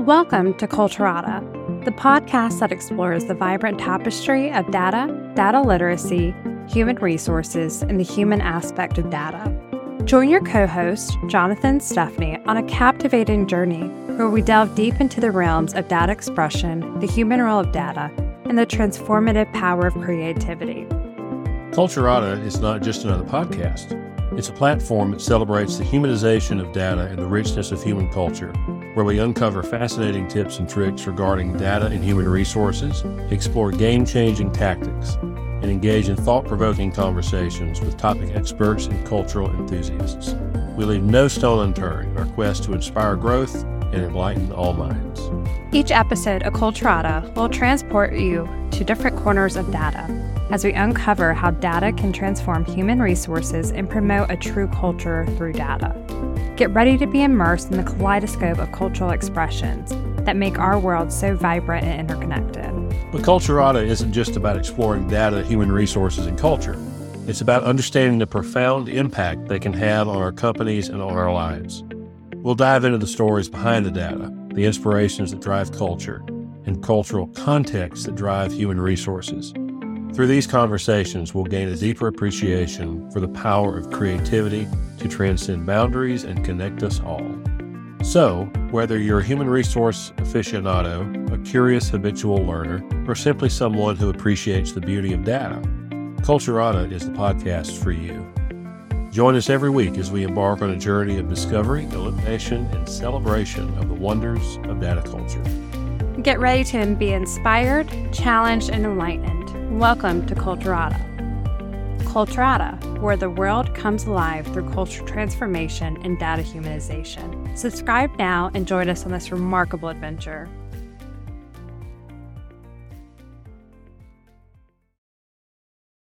Welcome to Kulturata, the podcast that explores the vibrant tapestry of data, data literacy, human resources, and the human aspect of data. Join your co host, Jonathan Stephanie, on a captivating journey where we delve deep into the realms of data expression, the human role of data, and the transformative power of creativity. Kulturata is not just another podcast. It's a platform that celebrates the humanization of data and the richness of human culture, where we uncover fascinating tips and tricks regarding data and human resources, explore game changing tactics, and engage in thought provoking conversations with topic experts and cultural enthusiasts. We leave no stone unturned in our quest to inspire growth and enlighten all minds. Each episode of Kulturata will transport you to different corners of data as we uncover how data can transform human resources and promote a true culture through data. Get ready to be immersed in the kaleidoscope of cultural expressions that make our world so vibrant and interconnected. But Kulturata isn't just about exploring data, human resources, and culture. It's about understanding the profound impact they can have on our companies and on our lives. We'll dive into the stories behind the data, the inspirations that drive culture, and cultural contexts that drive human resources. Through these conversations, we'll gain a deeper appreciation for the power of creativity to transcend boundaries and connect us all. So, whether you're a human resource aficionado, a curious habitual learner, or simply someone who appreciates the beauty of data, Kulturata is the podcast for you. Join us every week as we embark on a journey of discovery, illumination, and celebration of the wonders of data culture. Get ready to be inspired, challenged, and enlightened. Welcome to Kulturata. Kulturata, where the world comes alive through culture transformation and data humanization. Subscribe now and join us on this remarkable adventure.